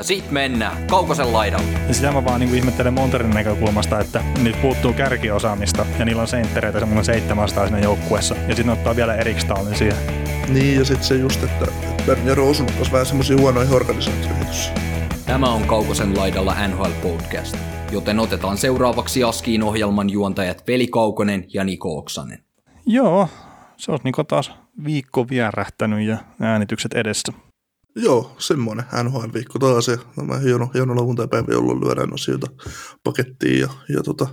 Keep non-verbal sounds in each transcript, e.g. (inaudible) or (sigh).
Ja sit mennään Kaukosen laidalle. Ja sitä mä vaan niin ihmettelen Monterin näkökulmasta, että nyt puuttuu kärkiosaamista ja niillä on senttereitä semmoinen 700 siinä joukkueessa. Ja sitten ottaa vielä Erikstaalin siihen. Niin, ja sitten se just, että, Bernier on osunut taas vähän semmoisia huonoihin organisaatioihin tuossa. Tämä on Kaukosen laidalla NHL Podcast, joten otetaan seuraavaksi Askiin ohjelman juontajat Veli Kaukonen ja Niko Oksanen. Joo, se on niin taas viikko vierähtänyt ja äänitykset edessä. Joo, semmoinen NHL-viikko taas ja tämä hieno, hieno lauantai-päivä, jolloin lyödään asioita pakettiin ja, ja tota,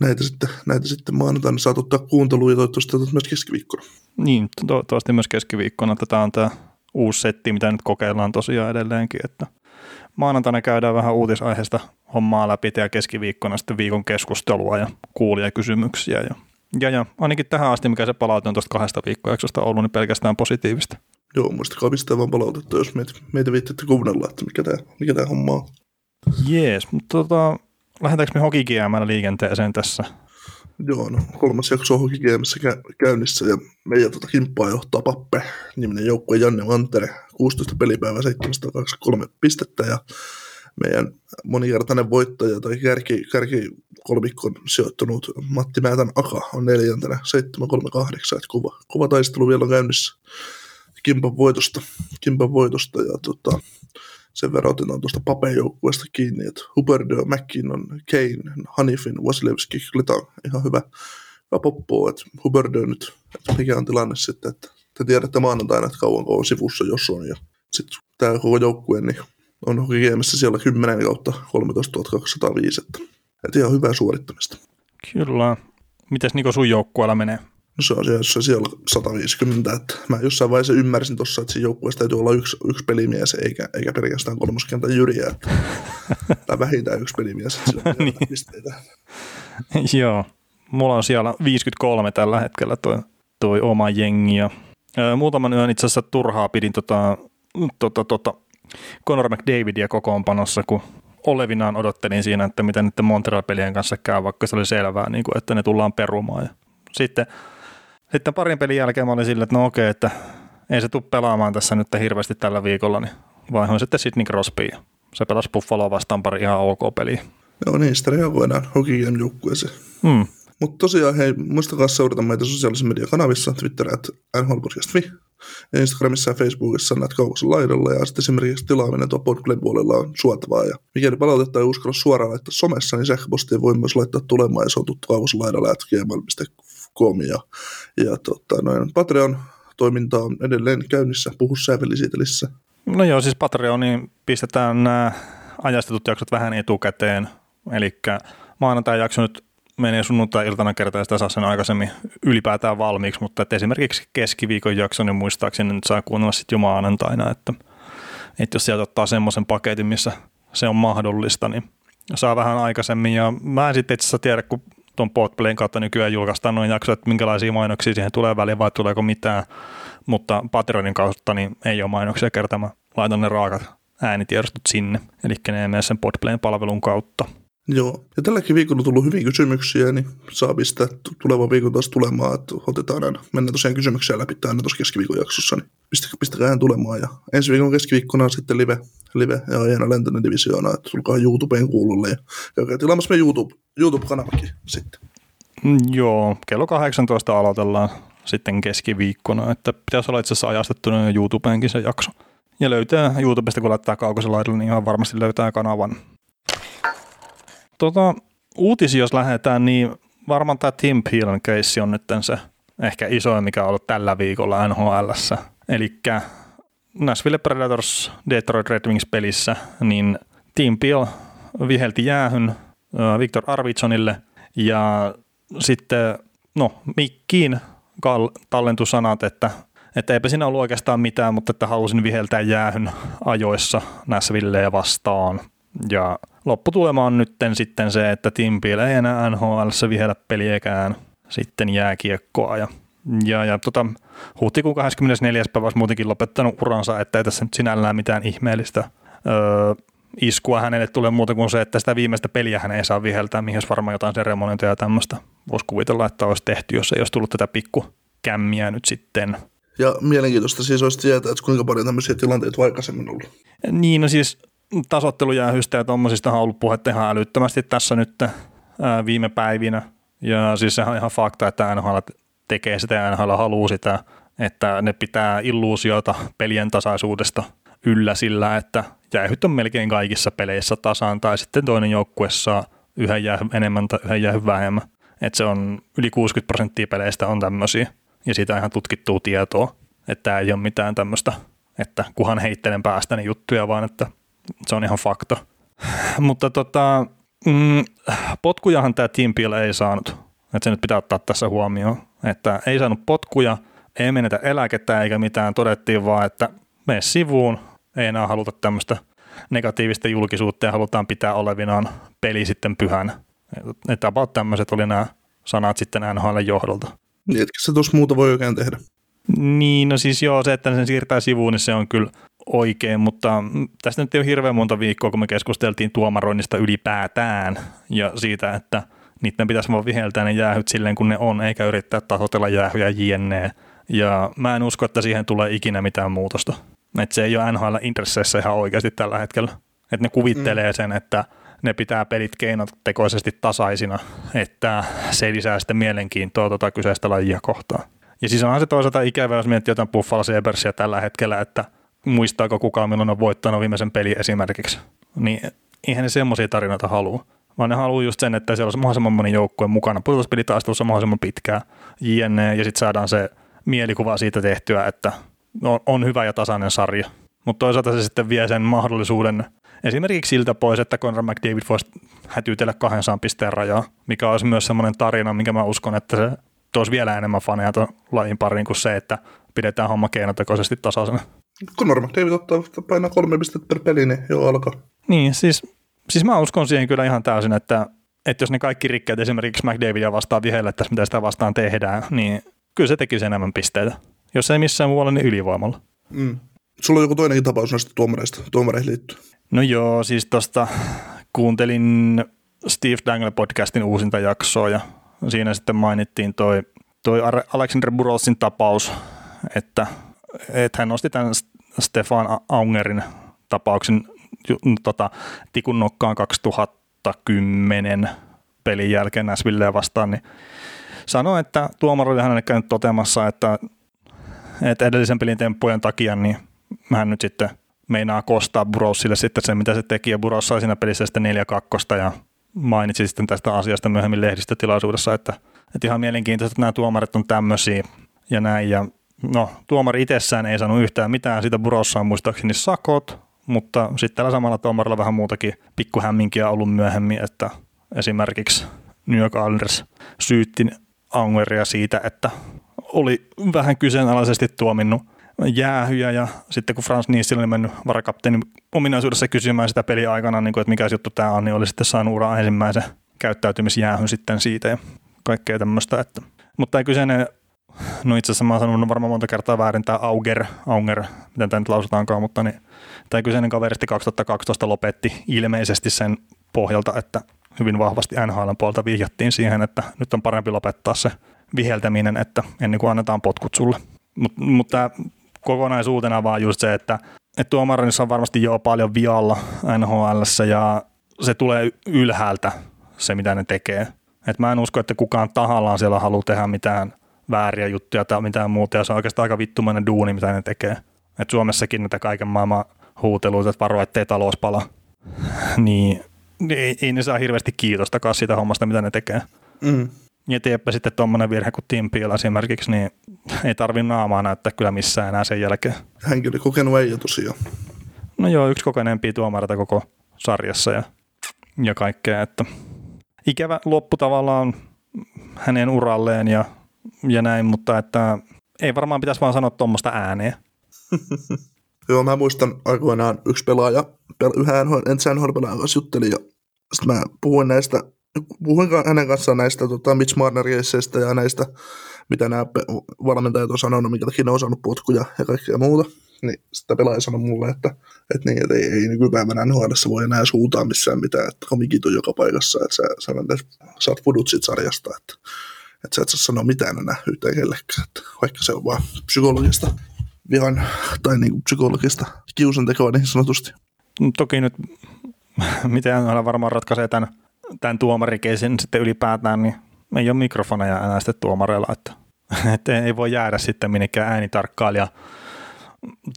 näitä sitten, näitä sitten maanantaina saat ottaa kuunteluun ja toivottavasti otat myös keskiviikkona. Niin, toivottavasti myös keskiviikkona. Tätä on tämä uusi setti, mitä nyt kokeillaan tosiaan edelleenkin, että maanantaina käydään vähän uutisaiheesta hommaa läpi ja keskiviikkona sitten viikon keskustelua ja kuulijakysymyksiä ja ja, ja ainakin tähän asti, mikä se palaute on tuosta kahdesta viikkojaksosta ollut, niin pelkästään positiivista. Joo, muistakaa pistää vaan palautetta, jos meitä, meitä viittette kuunnella, että mikä tämä mikä tää homma on. Jees, mutta tota, lähdetäänkö me hokikiemällä liikenteeseen tässä? Joo, no kolmas jakso on hokikiemässä käynnissä ja meidän tota kimppaa johtaa Pappe, niminen joukkue Janne Mantere, 16 pelipäivää 723 pistettä ja meidän monikertainen voittaja tai kärki, kärki kolmikon sijoittunut Matti Määtän Aka on neljäntenä 738, että kova, kova taistelu vielä on käynnissä Kimpan voitosta, Kimpan voitosta ja tota, sen verran otetaan tuosta Papen joukkueesta kiinni, että Huberdo, McKinnon, Kane, Hanifin, Wasilewski, Klita on ihan hyvä, hyvä poppo, että Huberdo nyt, että mikä on tilanne sitten, että te tiedätte maanantaina, että kauanko on sivussa, jos on, ja sitten tämä koko joukkue niin on GMssä siellä 10 kautta 13 205, että, että ihan hyvää suorittamista. Kyllä. Mites Niko sun joukkueella menee? No se on siellä, siellä 150, että mä jossain vaiheessa ymmärsin tuossa, että siinä joukkueessa täytyy olla yksi, yksi pelimies eikä, eikä pelkästään kolmoskentän jyriä, että, (laughs) tai vähintään yksi pelimies, että sillä (laughs) niin. pisteitä. (laughs) Joo, mulla on siellä 53 tällä hetkellä toi, toi oma jengi ja muutaman yön itse asiassa turhaa pidin tota, tota, tota, Conor McDavidia kokoonpanossa, kun olevinaan odottelin siinä, että miten nyt Montreal-pelien kanssa käy, vaikka se oli selvää, niin kuin, että ne tullaan perumaan. Ja sitten, sitten parin pelin jälkeen mä olin sille, että no okei, että ei se tule pelaamaan tässä nyt hirveästi tällä viikolla, niin vaihoin sitten Sidney Crosby. Se pelasi Buffalo vastaan pari ihan ok peliä. Joo, niin sitä reagoidaan Hokien joukkueeseen. Hmm. Mutta tosiaan, hei, muistakaa seurata meitä sosiaalisessa mediakanavissa, Twitter at nhlpodcast.fi Instagramissa ja Facebookissa näet kaukossa laidalla ja sitten esimerkiksi tilaaminen tuo Podplay puolella on suotavaa ja mikäli palautetta ei uskalla suoraan laittaa somessa, niin sähköpostia voi myös laittaa tulemaan ja se on tuttu kaukossa laidalla at gmail.com ja, ja tota, noin Patreon toiminta on edelleen käynnissä, puhu sävelisiitelissä. No joo, siis Patreoniin pistetään nämä ajastetut jaksot vähän etukäteen, eli maanantai-jakso nyt menee sunnuntai-iltana kertaa sitä saa sen aikaisemmin ylipäätään valmiiksi, mutta että esimerkiksi keskiviikon jakson, niin muistaakseni nyt saa kuunnella sitten jo maanantaina, että, että jos sieltä ottaa semmoisen paketin, missä se on mahdollista, niin saa vähän aikaisemmin. Ja mä en sitten itse asiassa tiedä, kun tuon Podplayn kautta nykyään julkaistaan noin jakso, että minkälaisia mainoksia siihen tulee väliin vai tuleeko mitään, mutta Patreonin kautta niin ei ole mainoksia kertaa, mä laitan ne raakat äänitiedostot sinne, eli ne mene sen Podplayn palvelun kautta. Joo, ja tälläkin viikolla on tullut hyviä kysymyksiä, niin saa pistää tulevan viikon taas tulemaan, että otetaan aina, mennään tosiaan kysymyksiä läpi aina tuossa keskiviikon jaksossa, niin pistäkää, pistäkää tulemaan. Ja ensi viikon keskiviikkona on sitten live, live ja aina lentäinen divisioona, että tulkaa YouTubeen kuululle ja käykää tilaamassa meidän YouTube, YouTube-kanavakin sitten. Mm, joo, kello 18 aloitellaan sitten keskiviikkona, että pitäisi olla itse asiassa ajastettuna YouTubeenkin se jakso. Ja löytää YouTubesta, kun laittaa kaukosen laidalle, niin ihan varmasti löytää kanavan. Tota, uutisi, jos lähdetään, niin varmaan tämä Tim Peelen keissi on nyt se ehkä isoin, mikä on ollut tällä viikolla nhl Eli Nashville Predators Detroit Red Wings pelissä, niin Tim Peel vihelti jäähyn Victor Arvitsonille ja sitten no, mikkiin sanat, että, että eipä siinä ollut oikeastaan mitään, mutta että halusin viheltää jäähyn ajoissa Nashvilleä vastaan. Ja lopputulema on nyt sitten se, että Tim Peel ei enää NHL vihellä peliäkään sitten jääkiekkoa. Ja, ja, ja tota, huhtikuun 24. päivä olisi muutenkin lopettanut uransa, että ei tässä nyt sinällään mitään ihmeellistä öö, iskua hänelle tulee muuta kuin se, että sitä viimeistä peliä hän ei saa viheltää, mihin olisi varmaan jotain seremonioita ja tämmöistä. Voisi kuvitella, että olisi tehty, jos ei olisi tullut tätä pikku kämmiä nyt sitten. Ja mielenkiintoista siis olisi tietää, että kuinka paljon tämmöisiä tilanteita on aikaisemmin ollut. Niin, no siis tasottelujäähystä ja tuommoisista on ollut puhetta ihan älyttömästi tässä nyt ää, viime päivinä. Ja siis sehän on ihan fakta, että NHL tekee sitä ja NHL haluaa sitä, että ne pitää illuusiota pelien tasaisuudesta yllä sillä, että jäähyt on melkein kaikissa peleissä tasaan tai sitten toinen joukkue saa yhden enemmän tai yhden jäähy vähemmän. Että se on yli 60 prosenttia peleistä on tämmöisiä ja siitä on ihan tutkittua tietoa, että ei ole mitään tämmöistä, että kuhan heittelen päästä ne juttuja, vaan että se on ihan fakta. (laughs) Mutta tota, mm, potkujahan tämä Team Peel ei saanut, että se nyt pitää ottaa tässä huomioon, että ei saanut potkuja, ei menetä eläkettä eikä mitään, todettiin vaan, että mene sivuun, ei enää haluta tämmöistä negatiivista julkisuutta ja halutaan pitää olevinaan peli sitten pyhän. Että about tämmöiset oli nämä sanat sitten NHL johdolta. Niin, etkä se tuossa muuta voi oikein tehdä. Niin, no siis joo, se, että sen siirtää sivuun, niin se on kyllä oikein, mutta tästä nyt ei ole hirveän monta viikkoa, kun me keskusteltiin tuomaroinnista ylipäätään ja siitä, että niiden pitäisi vaan viheltää ne jäähyt silleen, kun ne on, eikä yrittää tasoitella jäähyjä jne. Ja mä en usko, että siihen tulee ikinä mitään muutosta. Että se ei ole NHL intresseissä ihan oikeasti tällä hetkellä. Että ne kuvittelee mm. sen, että ne pitää pelit keinotekoisesti tasaisina, että se lisää sitten mielenkiintoa tuota kyseistä lajia kohtaan. Ja siis onhan se toisaalta ikävä, jos miettii jotain Buffalo Sabersia tällä hetkellä, että muistaako kukaan milloin on voittanut viimeisen peli esimerkiksi. Niin eihän ne semmoisia tarinoita halua. Vaan ne haluaa just sen, että siellä olisi mahdollisimman moni joukkue mukana pudotuspelitaistelussa mahdollisimman pitkään, jne. Ja sitten saadaan se mielikuva siitä tehtyä, että on, on hyvä ja tasainen sarja. Mutta toisaalta se sitten vie sen mahdollisuuden esimerkiksi siltä pois, että Conor McDavid voisi hätyytellä 200 pisteen rajaa, mikä olisi myös semmoinen tarina, minkä mä uskon, että se toisi vielä enemmän faneja tuon lajin pariin kuin se, että pidetään homma keinotekoisesti tasaisena. Conor McDavid ottaa painaa kolme pistettä per peli, niin joo alkaa. Niin, siis, siis mä uskon siihen kyllä ihan täysin, että, että jos ne kaikki rikkeet esimerkiksi McDavidia vastaan vihellettäisiin, mitä sitä vastaan tehdään, niin kyllä se tekisi enemmän pisteitä. Jos ei missään muualla, niin ylivoimalla. Mm. Sulla on joku toinenkin tapaus näistä tuomareista, tuomareihin liittyen. No joo, siis tuosta kuuntelin Steve Dangle podcastin uusinta jaksoa ja siinä sitten mainittiin toi, toi Alexander Burolsin tapaus, että, että hän nosti tämän Stefan Aungerin tapauksen tota, tikun nokkaan 2010 pelin jälkeen Näsvilleen vastaan, niin sanoi, että tuomari oli hänelle käynyt toteamassa, että, että edellisen pelin temppujen takia niin hän nyt sitten meinaa kostaa Burosille sitten se, mitä se teki, ja Buros sai siinä pelissä sitten 4-2, ja mainitsi sitten tästä asiasta myöhemmin lehdistötilaisuudessa, että, että ihan mielenkiintoista, että nämä tuomarit on tämmöisiä ja näin, ja no tuomari itsessään ei saanut yhtään mitään, siitä Burossa on muistaakseni sakot, mutta sitten tällä samalla tuomarilla vähän muutakin pikkuhämminkiä ollut myöhemmin, että esimerkiksi New York Islanders syytti Angeria siitä, että oli vähän kyseenalaisesti tuominnut jäähyjä ja sitten kun Frans Niissil oli mennyt varakapteenin ominaisuudessa kysymään sitä peli aikana, niin kuin, että mikä juttu tämä on, niin oli sitten saanut uraa ensimmäisen käyttäytymisjäähyn sitten siitä ja kaikkea tämmöistä. Että. Mutta tämä kyseinen, no itse asiassa mä oon sanonut varmaan monta kertaa väärin, tämä Auger, Auger, miten tämä nyt lausutaankaan, mutta niin, tämä kyseinen kaveristi 2012 lopetti ilmeisesti sen pohjalta, että hyvin vahvasti NHL puolta vihjattiin siihen, että nyt on parempi lopettaa se viheltäminen, että ennen kuin annetaan potkut sulle. Mutta mut tämä kokonaisuutena vaan just se, että, että tuomarissa on varmasti jo paljon vialla NHL ja se tulee ylhäältä se, mitä ne tekee. Et mä en usko, että kukaan tahallaan siellä haluaa tehdä mitään vääriä juttuja tai mitään muuta, ja se on oikeastaan aika vittumainen duuni, mitä ne tekee. Et Suomessakin näitä kaiken maailman huuteluita, että varo, ettei talous pala, (laughs) niin ei, ei ne saa hirveästi kiitostakaan siitä hommasta, mitä ne tekee. Mm. Ja teepä sitten tuommoinen virhe kuin Tim Peel esimerkiksi, niin ei tarvi naamaa näyttää kyllä missään enää sen jälkeen. Hänkin oli kokenut ei tosiaan. No joo, yksi kokeneempi tuomarita koko sarjassa ja, ja kaikkea, että ikävä loppu tavallaan hänen uralleen ja, ja näin, mutta että ei varmaan pitäisi vaan sanoa tuommoista ääneen. (laughs) Joo, mä muistan aikoinaan yksi pelaaja pel- yhä entisen nhl kanssa juttelin ja sitten mä puhuin näistä, puhuin hänen kanssaan näistä tota, Mitch marner ja näistä, mitä nämä valmentajat on sanonut, minkä takia ne on saanut potkuja ja kaikkea muuta. Niin sitä pelaaja sanoi mulle, että, että, niin, että ei, ei nykypäivänä nhl voi enää suutaa missään mitään, että komikit on joka paikassa, että sä, sä, sä saat pudut siitä sarjasta, että, että sä et saa sanoa mitään enää yhteen kellekään, että vaikka se on vaan psykologista vihan tai niin kuin psykologista kiusantekoa niin sanotusti. Toki nyt, (laughs) miten varmaan ratkaisee tämän, tämän tuomarikeisen sitten ylipäätään, niin ei ole mikrofoneja enää sitten tuomareilla, että, (laughs) että ei voi jäädä sitten minnekään äänitarkkailija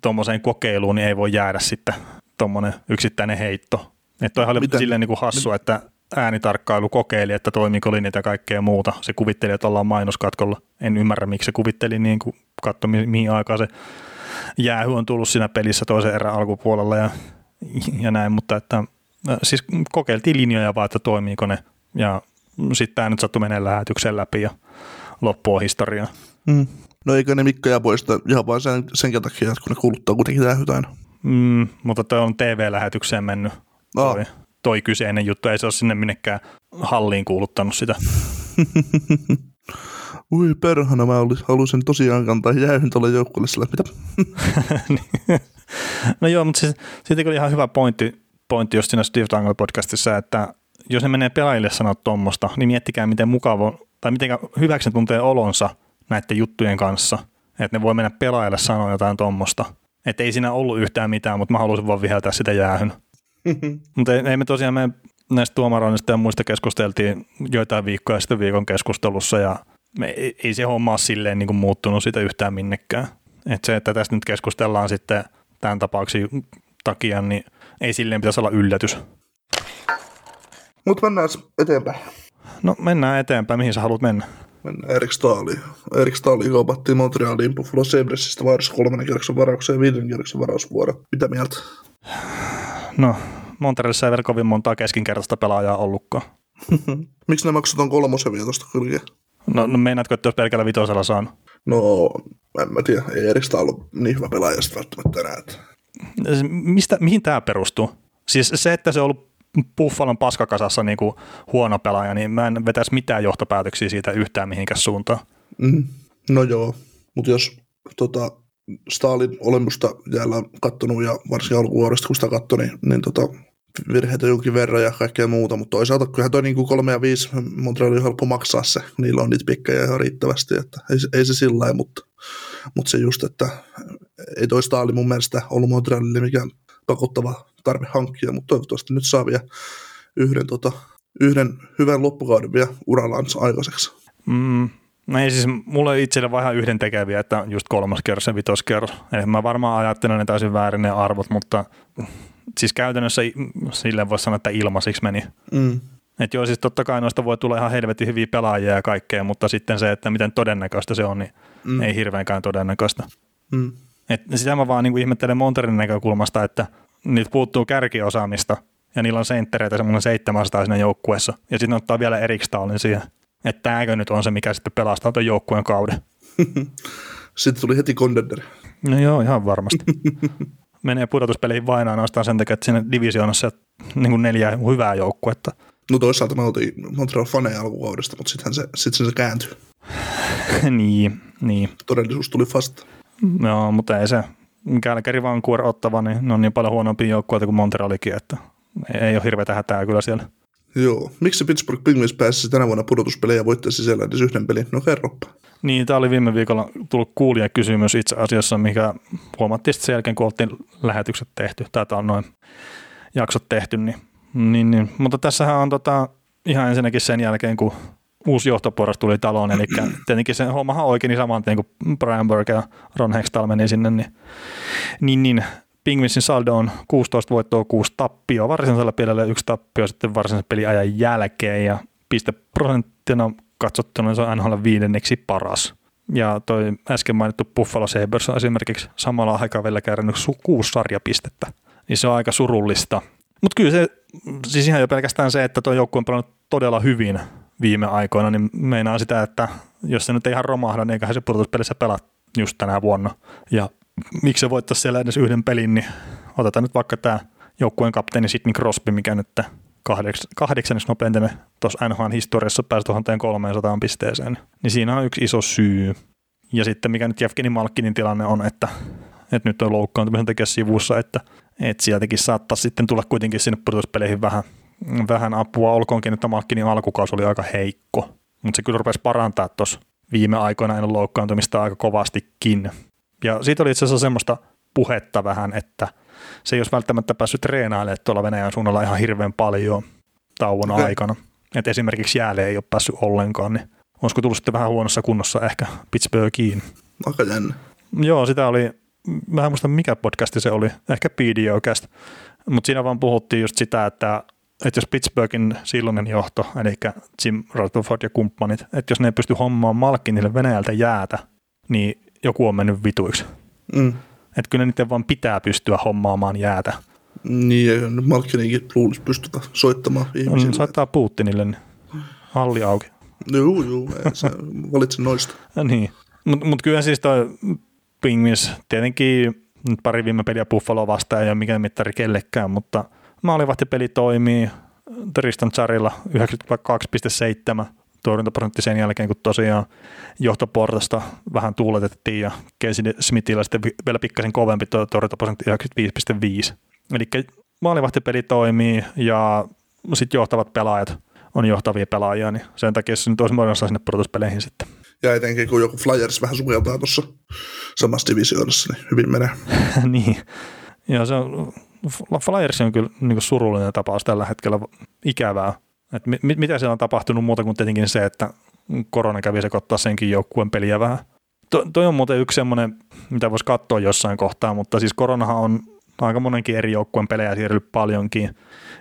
tuommoiseen kokeiluun, niin ei voi jäädä sitten tuommoinen yksittäinen heitto. Että toi oli silleen niin kuin hassu, että äänitarkkailu kokeili, että toimiko linjat ja kaikkea muuta. Se kuvitteli, että ollaan mainoskatkolla. En ymmärrä, miksi se kuvitteli niin kuin katso, mihin aikaan se jäähy on tullut siinä pelissä toisen erän alkupuolella ja, ja näin, mutta että siis kokeiltiin linjoja vaan, että toimiiko ne ja sitten tämä nyt sattui menemään lähetyksen läpi ja loppua historiaa. Mm. No eikö ne mikkoja poista ihan vaan sen, sen takia, että kun ne kuluttaa kuitenkin tähän Mm, mutta toi on TV-lähetykseen mennyt toi, oh. Toi kyseinen juttu. Ei se ole sinne minnekään halliin kuuluttanut sitä. (laughs) Ui perhana, mä olis, halusin tosiaan kantaa jäähyn tuolle joukkueelle sillä, mitä? (laughs) no joo, mutta siis, siitä oli ihan hyvä pointti, pointti just siinä Steve Dangle podcastissa, että jos ne menee pelaajille sanoa tuommoista, niin miettikää miten mukava, tai miten hyväksi ne tuntee olonsa näiden juttujen kanssa, että ne voi mennä pelaajille sanoa jotain tuommoista. Että ei siinä ollut yhtään mitään, mutta mä halusin vaan viheltää sitä jäähyn. (laughs) mutta ei, ei, me tosiaan me näistä tuomaroinnista ja muista keskusteltiin joitain viikkoja sitten viikon keskustelussa ja me, ei, ei se homma ole silleen niin kuin muuttunut sitä yhtään minnekään. Että se, että tästä nyt keskustellaan sitten tämän tapauksen takia, niin ei silleen pitäisi olla yllätys. Mutta mennään eteenpäin. No mennään eteenpäin. Mihin sä haluat mennä? Mennään Erik Staaliin. Erik Staali kaupattiin Montrealiin Buffalo Sabresista vaarissa kolmannen kierroksen varaukseen ja viiden kierroksen varausvuoro. Mitä mieltä? No, Montrealissa ei vielä kovin montaa keskinkertaista pelaajaa ollutkaan. (laughs) Miksi ne maksataan kolmosen vielä tuosta kylkeä? No, no meinaatko, että jos pelkällä vitosella saan? No, en mä tiedä. Ei Eriksta ollut niin hyvä pelaaja välttämättä enää. Että... Mistä, mihin tämä perustuu? Siis se, että se on ollut Buffalon paskakasassa niin kuin huono pelaaja, niin mä en vetäisi mitään johtopäätöksiä siitä yhtään mihinkäs suuntaan. Mm, no joo, mutta jos tota, Stalin olemusta jäällä on kattonut ja varsinkin alkuvuodesta kun sitä katsoi, niin, niin tota, virheitä jonkin verran ja kaikkea muuta, mutta toisaalta kyllähän toi niin kuin 3 ja 5 Montrealin on helppo maksaa se, niillä on niitä pikkejä ihan riittävästi, että ei, ei se sillä lailla, mutta, mutta se just, että ei toi Staali mun mielestä ollut Montrealille mikään pakottava tarve hankkia, mutta toivottavasti nyt saa vielä yhden, tota, yhden hyvän loppukauden vielä urallaan aikaiseksi. Mm, No ei siis, mulle itselle vaan ihan yhden tekeviä, että just kolmas kerros ja vitoskerros. Eli mä varmaan ajattelen ne täysin väärin ne arvot, mutta siis käytännössä sille voisi sanoa, että ilmaisiksi meni. Mm. Et joo, siis totta kai noista voi tulla ihan helvetin hyviä pelaajia ja kaikkea, mutta sitten se, että miten todennäköistä se on, niin mm. ei hirveänkään todennäköistä. Mm. Et sitä mä vaan niin kuin ihmettelen Monterin näkökulmasta, että niitä puuttuu kärkiosaamista ja niillä on senttereitä semmoinen 700 siinä joukkueessa ja sitten ottaa vielä Erik siihen. Että tämäkö nyt on se, mikä sitten pelastaa tuon joukkueen kauden. (laughs) sitten tuli heti contender. No joo, ihan varmasti. (laughs) Menee pudotuspeleihin vain ainoastaan sen takia, että siinä divisioonassa niin kuin neljä hyvää joukkuetta. No toisaalta me oltiin Montreal faneja alkukaudesta, mutta sittenhän se, sitten se kääntyi. (laughs) niin, niin. Todellisuus tuli vasta. Joo, mutta ei se. Kälkäri Vancouver ottava, niin ne on niin paljon huonompia joukkueita kuin Montrealikin, että ei ole hirveätä hätää kyllä siellä. Joo. Miksi Pittsburgh Penguins pääsisi tänä vuonna pudotuspelejä ja voittaisi sisällä edes yhden pelin? No kerropa. Niin, tämä oli viime viikolla tullut kuulija kysymys itse asiassa, mikä huomattiin sen jälkeen, kun oltiin lähetykset tehty, tai on noin jaksot tehty, niin, niin, niin. mutta tässähän on tota, ihan ensinnäkin sen jälkeen, kun uusi johtoporras tuli taloon, eli tietenkin se hommahan oikein saman tien, kun Brian Burke ja Ron Hextall meni sinne, niin, niin, niin Pingvinsin saldo on 16 voittoa, 6 tappioa, varsinaisella pelillä yksi tappio sitten varsinaisen peliajan jälkeen ja pisteprosenttina katsottuna se on NHL viidenneksi paras. Ja toi äsken mainittu Buffalo Sabres on esimerkiksi samalla aikavälillä käynyt kuusi sarjapistettä. Niin se on aika surullista. Mutta kyllä se, siis ihan jo pelkästään se, että tuo joukkue on pelannut todella hyvin viime aikoina, niin meinaa sitä, että jos se nyt ei ihan romahda, niin eiköhän se pudotuspelissä pelaa just tänä vuonna. Ja miksi se voittaisi siellä edes yhden pelin, niin otetaan nyt vaikka tämä joukkueen kapteeni Sidney Crosby, mikä nyt kahdeks, kahdeksanneksi nopeinten tuossa NHL historiassa pääsi 1300 pisteeseen, niin siinä on yksi iso syy. Ja sitten mikä nyt Jevgeni Malkkinin tilanne on, että, että nyt on loukkaantumisen takia sivussa, että, että sieltäkin saattaa sitten tulla kuitenkin sinne pudotuspeleihin vähän, vähän apua, olkoonkin, että Malkkinin alkukausi oli aika heikko, mutta se kyllä rupesi parantaa tuossa viime aikoina ennen loukkaantumista aika kovastikin. Ja siitä oli itse asiassa semmoista puhetta vähän, että se ei olisi välttämättä päässyt treenailemaan tuolla Venäjän suunnalla ihan hirveän paljon tauon okay. aikana. Että esimerkiksi jäälle ei ole päässyt ollenkaan, niin olisiko tullut sitten vähän huonossa kunnossa ehkä Pittsburghiin. Aika jännä. Joo, sitä oli, mä en muista mikä podcasti se oli, ehkä PDOcast, mutta siinä vaan puhuttiin just sitä, että että jos Pittsburghin silloinen johto, eli Jim Rutherford ja kumppanit, että jos ne ei pysty hommaamaan Malkinille Venäjältä jäätä, niin joku on mennyt vituiksi. Mm. Että kyllä niiden vaan pitää pystyä hommaamaan jäätä. Niin, ja Malkkininkin luulisi pystytä soittamaan ihmisille. No, soittaa Putinille, niin halli auki. Joo, joo, valitsen noista. (laughs) niin, mutta mut kyllä siis toi Pingvis, tietenkin nyt pari viime peliä Buffalo vastaan ei ole mikään mittari kellekään, mutta maalivahtipeli toimii. Tristan Charilla 92,7 torjuntaprosentti sen jälkeen, kun tosiaan johtoportasta vähän tuuletettiin ja Casey Smithillä sitten vielä pikkasen kovempi torjuntaprosentti 95,5. Eli maalivahtipeli toimii ja sitten johtavat pelaajat on johtavia pelaajia, niin sen takia se nyt olisi mahdollista sinne pudotuspeleihin sitten. Ja etenkin kun joku Flyers vähän sukeltaa tuossa samassa divisioonassa, niin hyvin menee. (laughs) niin, ja se on, Flyers on kyllä niin surullinen tapaus tällä hetkellä ikävää. Et mit, mitä siellä on tapahtunut muuta kuin tietenkin se, että korona kävi sekoittaa senkin joukkueen peliä vähän. To, toi on muuten yksi semmoinen, mitä voisi katsoa jossain kohtaa, mutta siis koronahan on aika monenkin eri joukkueen pelejä siirrynyt paljonkin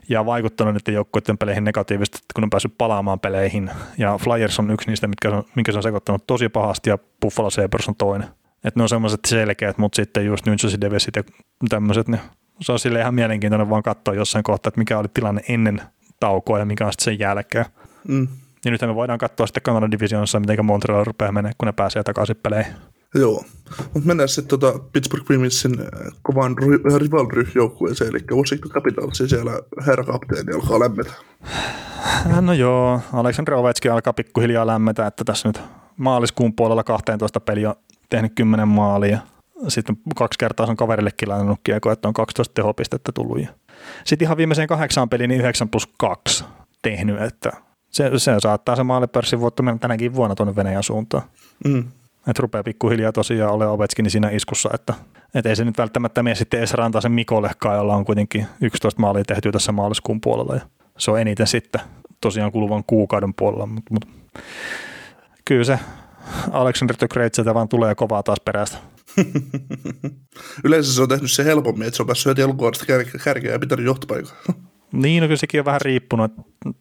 ja vaikuttanut niiden joukkueiden peleihin negatiivisesti, kun on päässyt palaamaan peleihin. Ja Flyers on yksi niistä, mitkä on, minkä se on sekoittanut tosi pahasti ja Buffalo Sabres on toinen. Että ne on semmoiset selkeät, mutta sitten just New Jersey Devilsit ja tämmöiset, niin se on sille ihan mielenkiintoinen vaan katsoa jossain kohtaa, että mikä oli tilanne ennen taukoa ja mikä on sitten sen jälkeen. Mm. Ja nyt me voidaan katsoa sitten Kanadan divisioonassa, miten Montreal rupeaa menee, kun ne pääsee takaisin peleihin. Joo, mutta mennään sitten tota Pittsburgh Penguinsin äh, kovan rivalry-joukkueeseen, eli Washington Capitalsin siellä herra kapteeni alkaa lämmetä. No joo, Aleksandr Ovechkin alkaa pikkuhiljaa lämmetä, että tässä nyt maaliskuun puolella 12 peliä tehnyt 10 maalia. Sitten kaksi kertaa on kaverillekin lainannut kiekko, että on 12 tehopistettä tullut. Sitten ihan viimeiseen kahdeksaan peliin niin 9 plus 2 tehnyt, että se, se saattaa se maalipörssin vuotta mennä tänäkin vuonna tuonne Venäjän suuntaan. Mm. Että rupeaa pikkuhiljaa tosiaan ole Ovechkin siinä iskussa, että, että ei se nyt välttämättä mene sitten edes sen Mikollekaan, jolla on kuitenkin 11 maalia tehty tässä maaliskuun puolella ja se on eniten sitten tosiaan kuluvan kuukauden puolella, mutta, mutta kyllä se Alexander Great sieltä vaan tulee kovaa taas perästä. (laughs) Yleensä se on tehnyt se helpommin, että se on päässyt heti alkuvuodesta kärkeä ja pitänyt johtopaikan. (laughs) Niin, no kyllä sekin on vähän riippunut.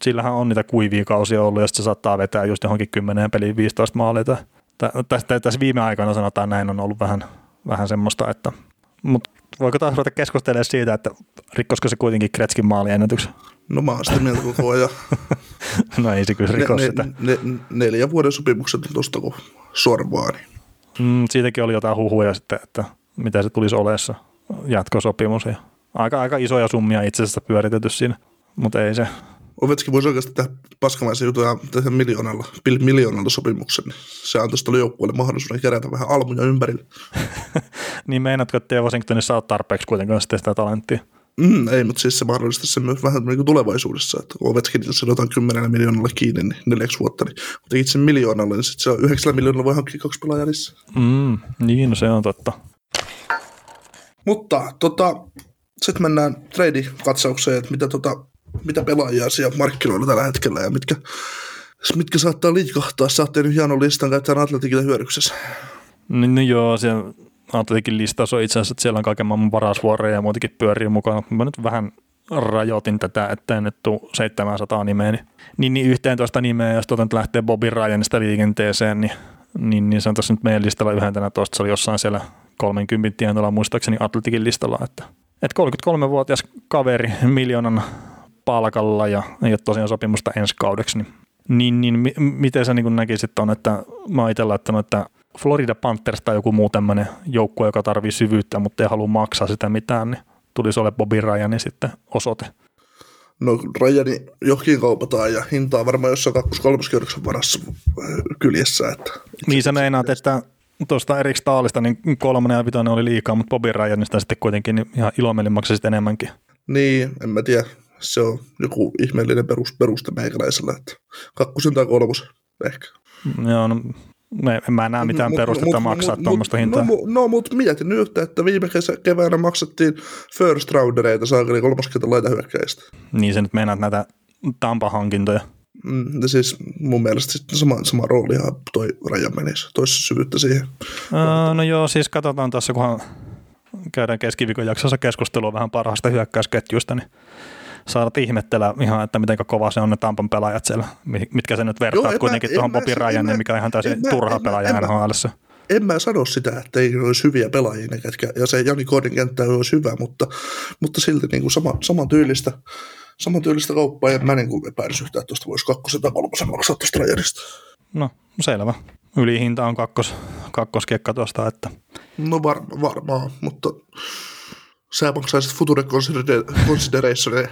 Sillähän on niitä kuivia kausia ollut ja se saattaa vetää just johonkin 10 peliin 15 maalia. Tästä, tässä viime aikana sanotaan näin on ollut vähän, vähän semmoista, että mutta voiko taas ruveta keskustelemaan siitä, että rikkosko se kuitenkin Kretskin maaliennätyksen? No mä oon sitä mieltä koko ajan. (laughs) no ei se kyllä rikos ne, sitä. Ne, ne, neljän vuoden sopimukset tuosta kun sorvaa. Mm, siitäkin oli jotain huhuja sitten, että mitä se tulisi oleessa jatkosopimus. Ja aika, aika isoja summia itse asiassa pyöritetty siinä, mutta ei se. Ovetski voisi oikeasti tehdä paskamaisen jutun ja tehdä miljoonalla, miljoonalla sopimuksen. Se antaisi tuolle joukkueelle mahdollisuuden kerätä vähän almuja ympärille. (laughs) niin meinaatko, että Washingtonissa saa tarpeeksi kuitenkin sitten sitä talenttia? Mm, ei, mutta siis se mahdollistaa se myös vähän niin tulevaisuudessa, että kun Ovechkinilta sanotaan 10 miljoonalla kiinni niin neljäksi vuotta, niin kun itse miljoonalla, niin sitten se on 9 miljoonalla voi hankkia kaksi pelaajaa lisää. Mm, niin, no se on totta. Mutta tota, sitten mennään trade-katsaukseen, että mitä, tota, mitä pelaajia siellä markkinoilla tällä hetkellä ja mitkä, mitkä saattaa liikahtaa. Saatte nyt hienon listan käyttää Atletikille hyödyksessä. No, no joo, siellä Atletikin listaus on itse asiassa, että siellä on kaiken maailman varasvuoroja ja muutenkin pyörii mukana. Mä nyt vähän rajoitin tätä, että en nyt tule 700 nimeä, niin, niin, niin 11 nimeä, jos tuota nyt lähtee Bobby Ryanista liikenteeseen, niin, niin, niin se on tässä nyt meidän listalla yhdentenä tuosta, se oli jossain siellä 30 tienoilla muistaakseni Atletikin listalla, että, että 33-vuotias kaveri miljoonan palkalla ja ei ole tosiaan sopimusta ensi kaudeksi, niin, niin, niin mi, miten sä niin näkisit on, että mä oon itse laittanut, että Florida Panthers tai joku muu tämmöinen joukkue, joka tarvii syvyyttä, mutta ei halua maksaa sitä mitään, niin tulisi ole Bobby Ryanin sitten osoite. No Rajani johonkin kaupataan ja hinta on varmaan jossain kakkos-kolmoskierroksen varassa äh, kyljessä. Että Niin sä meinaat, että tuosta Erik Staalista niin kolmonen ja vitonen oli liikaa, mutta Bobby Ryanista sitten kuitenkin niin ihan ilomielin maksoi sitten enemmänkin. Niin, en mä tiedä. Se on joku ihmeellinen perus, peruste meikäläisellä, että kakkosen tai kolmosen ehkä. Joo, no, me, en mä näe mitään Mut- perustetta mut- maksaa mut- tuommoista hintaa. No, no mutta mietin nyt että viime kesä, keväänä maksettiin first roundereita saakeli kolmoskentän laitahyökkäistä. Niin se nyt meinaat näitä Tampa-hankintoja. Mm, siis mun mielestä sitten sama, sama rooli ihan toi raja menisi, toissa syvyyttä siihen. Öö, no joo, siis katsotaan tässä, kunhan käydään keskiviikon jaksossa keskustelua vähän parhaasta hyökkäysketjusta, niin saadaan ihmettellä ihan, että miten kova se on ne Tampan pelaajat siellä, mi- mitkä se nyt vertaat mä- kuitenkin en tuohon mä- Bobby en Ryanin, mä- mikä on ihan täysin mä- turha en pelaaja NHLssä. En mä sano sitä, että ei olisi hyviä pelaajia ne ketkä, ja se Jani Kodin kenttä olisi hyvä, mutta, mutta silti niin kuin sama, saman tyylistä, saman tyylistä kauppaa, ja mä niin kuin epäilisi yhtään, että tuosta voisi kakkosen tai kolmosen maksaa tuosta rajarista. No, selvä. Ylihinta on kakkos, kakkoskiekka tuosta, että No var, varmaan, mutta sä maksaisit Future Consider- Considerationia.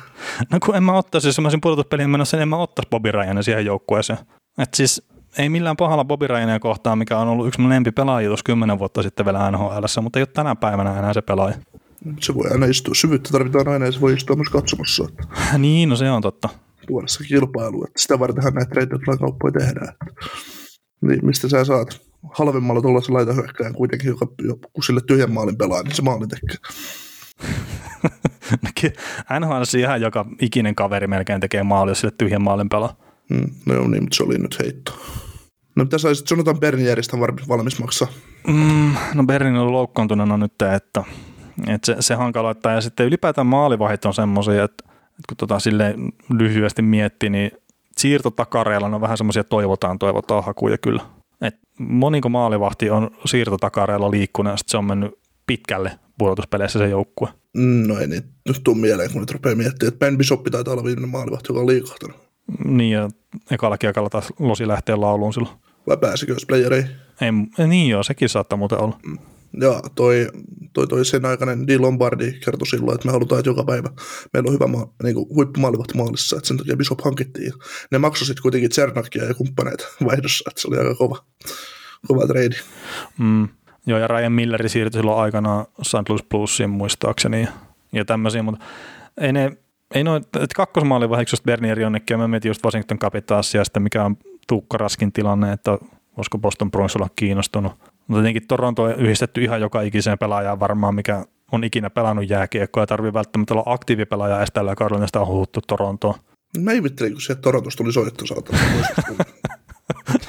No kun en mä ottaisi, jos mä olisin pudotuspeliin menossa, niin en mä ottaisi Bobby Ryanin siihen joukkueeseen. Et siis ei millään pahalla Bobby Ryania kohtaan, mikä on ollut yksi mun lempipelaaja tuossa kymmenen vuotta sitten vielä NHL, mutta ei ole tänä päivänä enää se pelaaja. Se voi aina istua. Syvyyttä tarvitaan aina ja se voi istua myös katsomassa. (laughs) Niin, no se on totta. puolessa kilpailu. Että sitä vartenhan näitä trade kauppoja tehdään. Niin mistä sä saat halvemmalla tuollaisen laitahyökkään kuitenkin, joka, kun sille tyhjän maalin pelaa, niin se maali tekee. (laughs) NHL ihan joka ikinen kaveri melkein tekee maali, jos sille tyhjän maalin pelaa. Mm, no joo, niin, mutta se oli nyt heitto. No mitä saisit Jonathan Bernieristä valmis, maksaa? Mm, no Berlin on loukkaantuneena nyt, että, että se, se hankaloittaa. Ja sitten ylipäätään maalivahit on semmoisia, että, että kun tota silleen lyhyesti miettii, niin siirtotakareilla on vähän semmoisia toivotaan, toivotaan hakuja kyllä. Et moniko maalivahti on siirtotakareilla liikkunut ja sitten se on mennyt pitkälle pudotuspeleissä se joukkue. Mm, No ei niin, nyt tuu mieleen, kun nyt rupeaa miettimään, että Ben Bishop taitaa olla viimeinen maalivahti, joka on liikahtanut. Niin ja ekalla kiekalla taas losi lähtee lauluun silloin. Vai pääsikö jos playereihin? Ei, niin joo, sekin saattaa muuten olla. Ja toi, toi, toi sen aikainen Di Lombardi kertoi silloin, että me halutaan, että joka päivä meillä on hyvä maa, niin kuin huippumaalivahti maalissa, että sen takia Bishop hankittiin. Ne maksoi sitten kuitenkin Tsernakia ja kumppaneita vaihdossa, että se oli aika kova, kova trade. Mm. Joo, ja Ryan Milleri siirtyi silloin aikanaan St. Louis Bluesiin muistaakseni ja, tämmöisiä, mutta ei ne, ei noin, että kakkosmaali vaiheeksi just Bernier jonnekin, ja mä mietin just Washington Capitalsia ja sitten mikä on Tuukka Raskin tilanne, että voisiko Boston Bruins olla kiinnostunut. Mutta tietenkin Toronto on yhdistetty ihan joka ikiseen pelaajaan varmaan, mikä on ikinä pelannut jääkiekkoa ja tarvii välttämättä olla aktiivipelaaja edes tällä kaudella, sitä on huhuttu Torontoon. Mä ihmettelin, kun sieltä Torontosta tuli soitto saatana.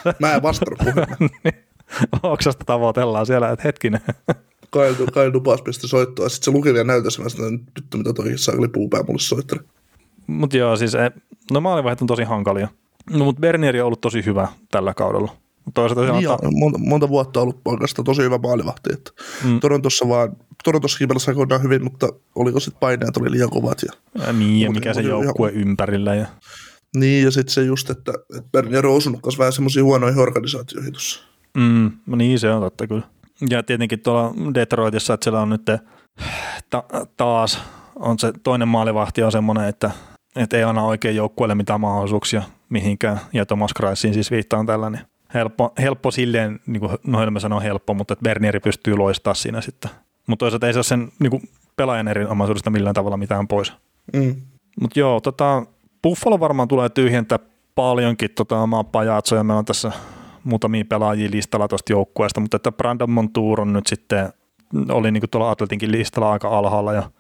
(laughs) Mä en vastannut puhelimeen. (laughs) Oksasta tavoitellaan siellä, että hetkinen. (laughs) Kail, Kail Dupas pisti soittoa, sitten se luki vielä näytössä, mä sanoin, että nyt mitä toi saakeli puupää mulle soitteli. Mutta joo, siis e, no maalivahit on tosi hankalia. No, mutta Bernieri on ollut tosi hyvä tällä kaudella. Toisaalta se Niin, ta- monta, monta, vuotta ollut oikeastaan tosi hyvä maalivahti. Että mm. Torontossa vaan, Torontossakin pelasi aikoinaan hyvin, mutta oliko sitten paineet oli liian kovat. Ja, ja niin, ja mikä se oli ihan- joukkue ympärillä. Ja, niin, ja sitten se just, että, että Bernier on osunut vähän semmoisiin huonoihin organisaatioihin tuossa. Mm, no niin, se on totta kyllä. Ja tietenkin tuolla Detroitissa, että siellä on nyt ta- taas on se toinen maalivahti on semmoinen, että, että ei anna oikein joukkueelle mitään mahdollisuuksia mihinkään. Ja Thomas Kreisiin siis viittaan tällä, niin helppo, helppo silleen, niin kuin no Helme sanoo helppo, mutta että Bernieri pystyy loistaa siinä sitten. Mutta toisaalta ei se ole sen niin kuin pelaajan erinomaisuudesta millään tavalla mitään pois. Mm. Mutta joo, tota, Buffalo varmaan tulee tyhjentää paljonkin tota omaa pajatsoja. Meillä on tässä muutamia pelaajia listalla tuosta joukkueesta, mutta että Brandon Montour on nyt sitten, oli niin kuin tuolla Atletinkin listalla aika alhaalla ja,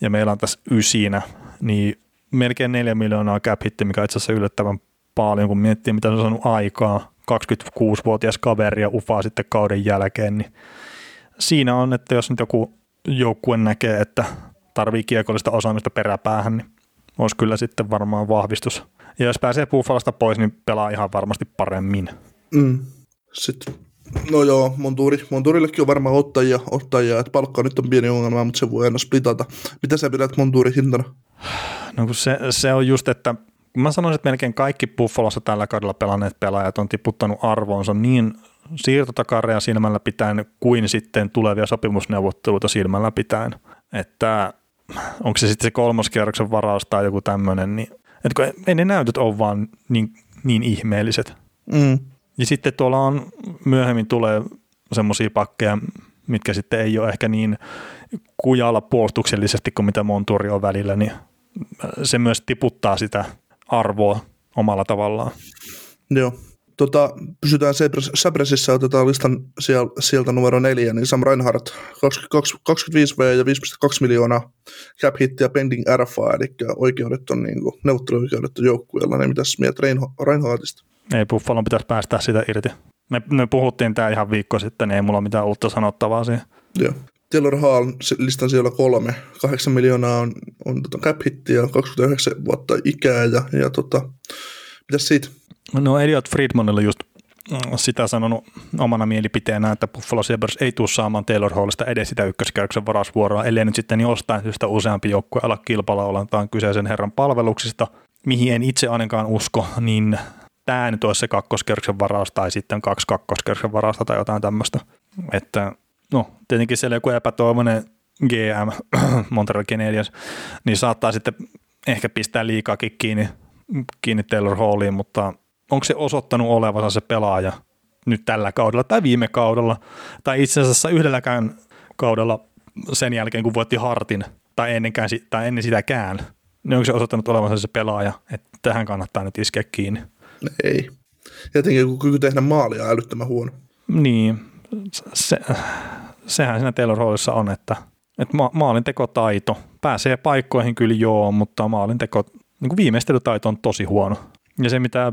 ja meillä on tässä ysinä, niin melkein neljä miljoonaa cap hitti, mikä itse asiassa yllättävän paljon, kun miettii mitä se on saanut aikaa. 26-vuotias kaveri ja ufaa sitten kauden jälkeen, niin siinä on, että jos nyt joku joukkue näkee, että tarvii kiekollista osaamista peräpäähän, niin olisi kyllä sitten varmaan vahvistus. Ja jos pääsee Buffalosta pois, niin pelaa ihan varmasti paremmin. Mm. Sitten, no joo, Monturi, Monturillekin on varmaan ottajia, ottajia, että palkka nyt on pieni ongelma, mutta se voi aina splitata. Mitä sä pidät Monturin hintana? No kun se, se on just, että mä sanoisin, että melkein kaikki Buffalossa tällä kaudella pelanneet pelaajat on tiputtanut arvoonsa niin siirtotakareja silmällä pitäen kuin sitten tulevia sopimusneuvotteluita silmällä pitäen. Että onko se sitten se kolmoskierroksen varaus tai joku tämmöinen, niin että kun ei ne näytöt ole vaan niin, niin ihmeelliset. Mm. Ja sitten tuolla on myöhemmin tulee semmoisia pakkeja, mitkä sitten ei ole ehkä niin kujalla puolustuksellisesti kuin mitä Monturi on välillä, niin se myös tiputtaa sitä arvoa omalla tavallaan. Joo. Tota, pysytään Sabresissä, otetaan listan sieltä, numero neljä, niin Sam Reinhardt, 22, 25V ja 5,2 miljoonaa cap hittiä pending RFA, eli oikeudet on niin kuin, neuvotteluoikeudet on joukkueella, niin mitäs mieltä Reinhardtista? Ei Buffalon pitäisi päästä sitä irti. Me, me puhuttiin tämä ihan viikko sitten, niin ei mulla mitään uutta sanottavaa siihen. Joo. Taylor Hall listan siellä kolme. 8 miljoonaa on, on tota cap hittiä, 29 vuotta ikää ja, ja tota, mitäs siitä? No Elliot Friedmanilla just mm, sitä sanonut omana mielipiteenä, että Buffalo Sabres ei tule saamaan Taylor Hallista edes sitä ykköskierroksen varausvuoroa, ellei nyt sitten jostain syystä useampi joukkue ala kilpailla ollentaan kyseisen herran palveluksista, mihin en itse ainakaan usko, niin tämä nyt olisi se kakkoskierroksen varaus tai sitten kaksi kakkoskierroksen varausta tai jotain tämmöistä. Että no tietenkin siellä joku epätoivoinen GM, (clears throat) Montreal Canadiens, niin saattaa sitten ehkä pistää liikaakin kiinni, kiinni Taylor Halliin, mutta onko se osoittanut olevansa se pelaaja nyt tällä kaudella tai viime kaudella, tai itse asiassa yhdelläkään kaudella sen jälkeen, kun voitti Hartin, tai, ennenkään, tai ennen sitäkään, niin onko se osoittanut olevansa se pelaaja, että tähän kannattaa nyt iskeä kiinni? Ei. Jotenkin kun kyky tehdä maalia älyttömän huono. Niin, se, sehän siinä Taylor Hallissa on, että, että ma- maalintekotaito pääsee paikkoihin kyllä joo, mutta maalinteko, niin kuin viimeistelytaito on tosi huono. Ja se, mitä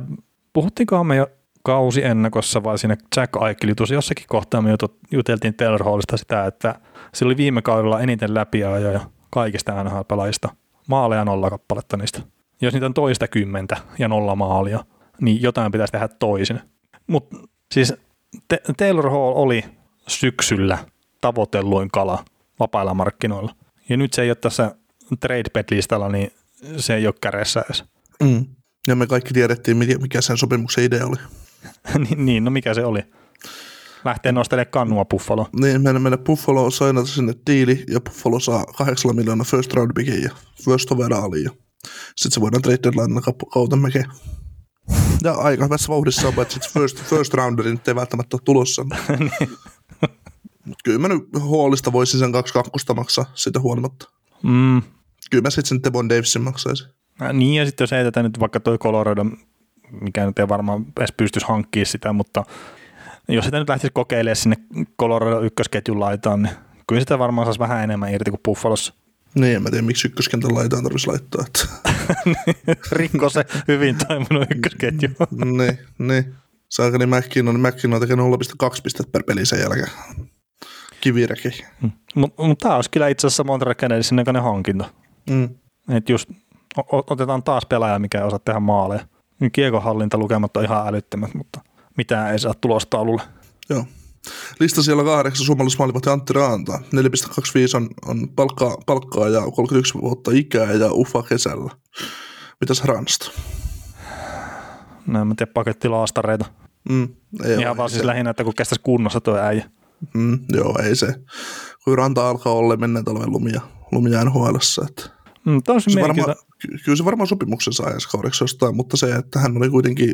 puhuttiinkohan me jo kausi ennakossa vai siinä Jack Aikelitus jossakin kohtaa me juteltiin Taylor Hallista sitä, että se oli viime kaudella eniten läpiajoja kaikista NHL-pelaajista. Maaleja nolla kappaletta niistä. Jos niitä on toista kymmentä ja nolla maalia, niin jotain pitäisi tehdä toisin. Mutta siis Taylor Hall oli syksyllä tavoitelluin kala vapailla markkinoilla. Ja nyt se ei ole tässä trade listalla niin se ei ole kädessä edes. Mm. Ja me kaikki tiedettiin, mikä sen sopimuksen idea oli. (laughs) niin, niin, no mikä se oli? Lähtee nostelemaan kannua Buffalo. Niin, meidän, meidän Buffalo sainata sinne diili, ja Buffalo saa 8 miljoonaa first round pickin ja first overallia. Sitten se voidaan trade deadline kautta mekin. Ja aika hyvässä vauhdissa on, että first, first rounderi nyt ei välttämättä ole tulossa. (laughs) Niin. Kyllä mä nyt huolista voisin sen kaksi kakkosta maksaa sitä huolimatta. Mm. Kyllä mä sitten sen Devon Davisin maksaisin. Äh, niin, ja sitten jos heitetään nyt vaikka toi Colorado, mikä nyt ei varmaan edes pystyisi hankkimaan sitä, mutta jos sitä nyt lähtisi kokeilemaan sinne Colorado ykkösketjun laitaan, niin kyllä sitä varmaan saisi vähän enemmän irti kuin Buffalossa. Niin, en mä tiedä, miksi ykköskentän laitaan tarvitsisi laittaa. Että. (laughs) Rikko se hyvin toiminut ykkösketju. (laughs) niin, niin. Saakeli McKinnon, McKinnon on tekee 0,2 pistettä per peli sen jälkeen. Kiviräki. Mm. Mutta mut tämä olisi kyllä itse asiassa Montreal Canadiensin näköinen hankinta. Mm. Et just otetaan taas pelaaja, mikä ei osaa tehdä maaleja. Kiekohallinta lukemat on ihan älyttömät, mutta mitään ei saa tulostaululle. Joo. Lista siellä kahdeksan suomalaismaalivahti Antti Raanta. 4,25 on, on palkkaa, palkkaa ja 31 vuotta ikää ja ufa kesällä. Mitäs Ransta? No en mä tiedä, pakettilaastareita. Mm, ei Ihan ole, vaan siis se. lähinnä, että kun kestäisi kunnossa tuo äijä. Mm, joo, ei se. Kun ranta alkaa olla menneen talven lumia, lumia nhl että Mm, se varmaan, kyllä se varmaan sopimuksen saa ensi kaudeksi jostain, mutta se, että hän oli kuitenkin,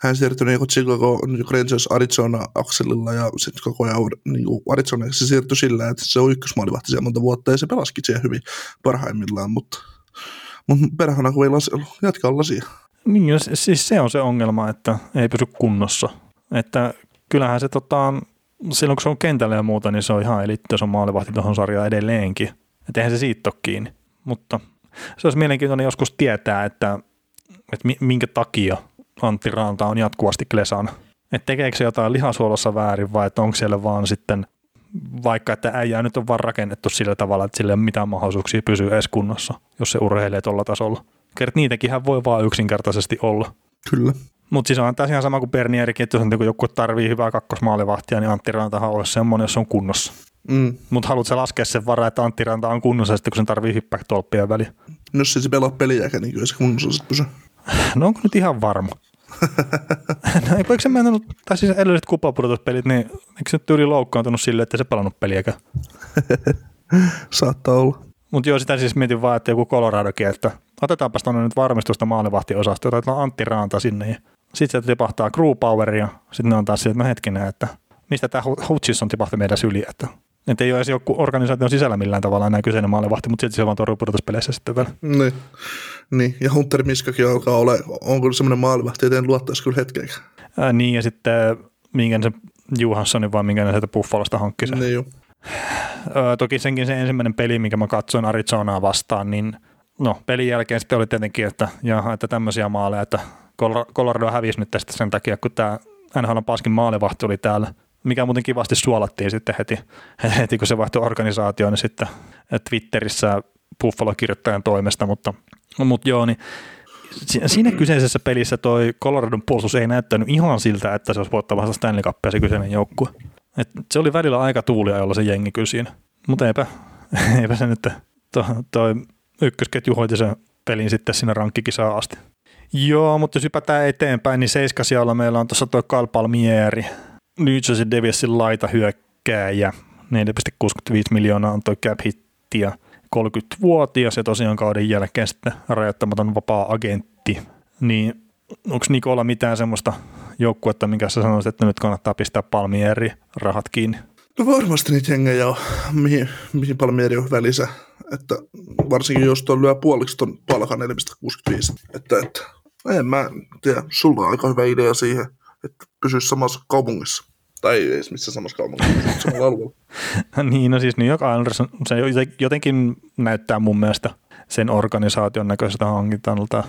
hän siirtyi niin Chicago niin Rangers Arizona akselilla ja sitten koko ajan niin Arizona se siirtyi sillä, että se on ykkösmaalivahti siellä monta vuotta ja se pelasikin siellä hyvin parhaimmillaan, mutta, mutta perhana kun ei lasi, jatkaa lasia. Niin, siis se on se ongelma, että ei pysy kunnossa. Että kyllähän se tota, silloin kun se on kentällä ja muuta, niin se on ihan eliitti, on maalivahti tuohon sarjaan edelleenkin. Että eihän se siitä ole kiinni mutta se olisi mielenkiintoinen joskus tietää, että, että minkä takia Antti Ranta on jatkuvasti klesan. Että tekeekö se jotain lihasuolossa väärin vai että onko siellä vaan sitten vaikka että äijää nyt on vaan rakennettu sillä tavalla, että sillä ei ole mitään mahdollisuuksia pysyä edes kunnossa, jos se urheilee tuolla tasolla. Kert niitäkin voi vaan yksinkertaisesti olla. Kyllä. Mutta siis on tässä ihan sama kuin Bernierikin, että jos joku tarvii hyvää kakkosmaalivahtia, niin Antti Rantahan olisi semmoinen, jos on kunnossa. Mm. Mutta haluatko laskea sen varaa, että Antti Ranta on kunnossa sitten, kun sen tarvii hyppää tolppia väliin? No jos se pelaa peliä, niin kyllä se kunnossa sitten. No onko nyt ihan varma? (laughs) no eikö se mennyt, tai siis edelliset kupapudotuspelit, niin eikö se nyt tyyli loukkaantunut silleen, että se pelannut peliäkään? (laughs) Saattaa olla. Mutta joo, sitä siis mietin vaan, että joku Coloradokin, että otetaanpa tuonne nyt varmistusta maalivahtiosasto, otetaan Antti Raanta sinne ja sitten se tipahtaa crew poweria, sitten ne on taas että no hetkinen, että mistä tämä Hutchison tipahti meidän syli, että että ei ole edes joku organisaation sisällä millään tavalla enää kyseinen maalivahti, mutta silti se vaan torjuu pudotuspeleissä sitten vielä. Niin. niin. ja Hunter Miskakin alkaa olla, onko semmoinen maalivahti, että en luottaisi kyllä hetkeäkään. Ää, niin, ja sitten minkä se Johanssonin vai minkä ne sieltä Buffalosta hankki sen. Niin. Öö, toki senkin se ensimmäinen peli, minkä mä katsoin Arizonaa vastaan, niin no, pelin jälkeen sitten oli tietenkin, että, jaha, että tämmöisiä maaleja, että Colorado hävisi nyt tästä sen takia, kun tämä NHL paskin maalivahti oli täällä, mikä muuten kivasti suolattiin sitten heti, (laughs) heti kun se vaihtoi organisaatioon niin sitten Twitterissä Buffalo-kirjoittajan toimesta, mutta, mutta joo, niin siinä kyseisessä pelissä toi Coloradon puolustus ei näyttänyt ihan siltä, että se olisi voittamassa Stanley Cupia se kyseinen joukkue. Et se oli välillä aika tuulia, jolla se jengi kyllä siinä. Mutta eipä, (laughs) eipä se nyt, to, toi ykkösketju hoiti sen pelin sitten siinä rankkikisaan asti. Joo, mutta jos hypätään eteenpäin, niin seiskasialla meillä on tuossa tuo Carl Palmieri, New Jersey Devilsin laita hyökkääjä, 4,65 miljoonaa on tuo cap hitti ja 30-vuotias ja tosiaan kauden jälkeen sitten rajoittamaton vapaa-agentti. Niin onko Nikola mitään semmoista joukkuetta, minkä sä sanoisit, että nyt kannattaa pistää Palmieri rahat kiinni? No varmasti niitä jengejä on, mihin, mihin Palmieri on välissä. Että varsinkin jos tuon lyö puoliksi tuon palkan 4,65. Että, että en mä tiedä, sulla on aika hyvä idea siihen, että pysyisi samassa kaupungissa. Tai ei edes missä samassa kaupungissa, samalla alueella. (laughs) niin, no siis New York Islanders, se jotenkin näyttää mun mielestä sen organisaation näköisestä hankintalta.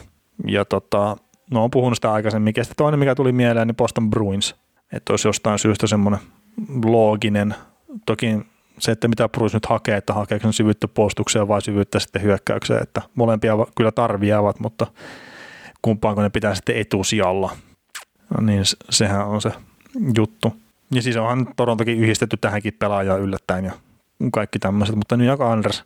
Ja tota, no on puhunut sitä aikaisemmin. Ja toinen, mikä tuli mieleen, niin Boston Bruins. Että olisi jostain syystä semmoinen looginen, toki se, että mitä Bruins nyt hakee, että hakeeko sen syvyyttä puolustukseen vai syvyyttä sitten hyökkäykseen, että molempia kyllä tarviavat, mutta kumpaanko ne pitää sitten etusijalla, niin sehän on se juttu. Ja siis onhan Torontokin yhdistetty tähänkin pelaajaan yllättäen ja kaikki tämmöiset, mutta New York Anders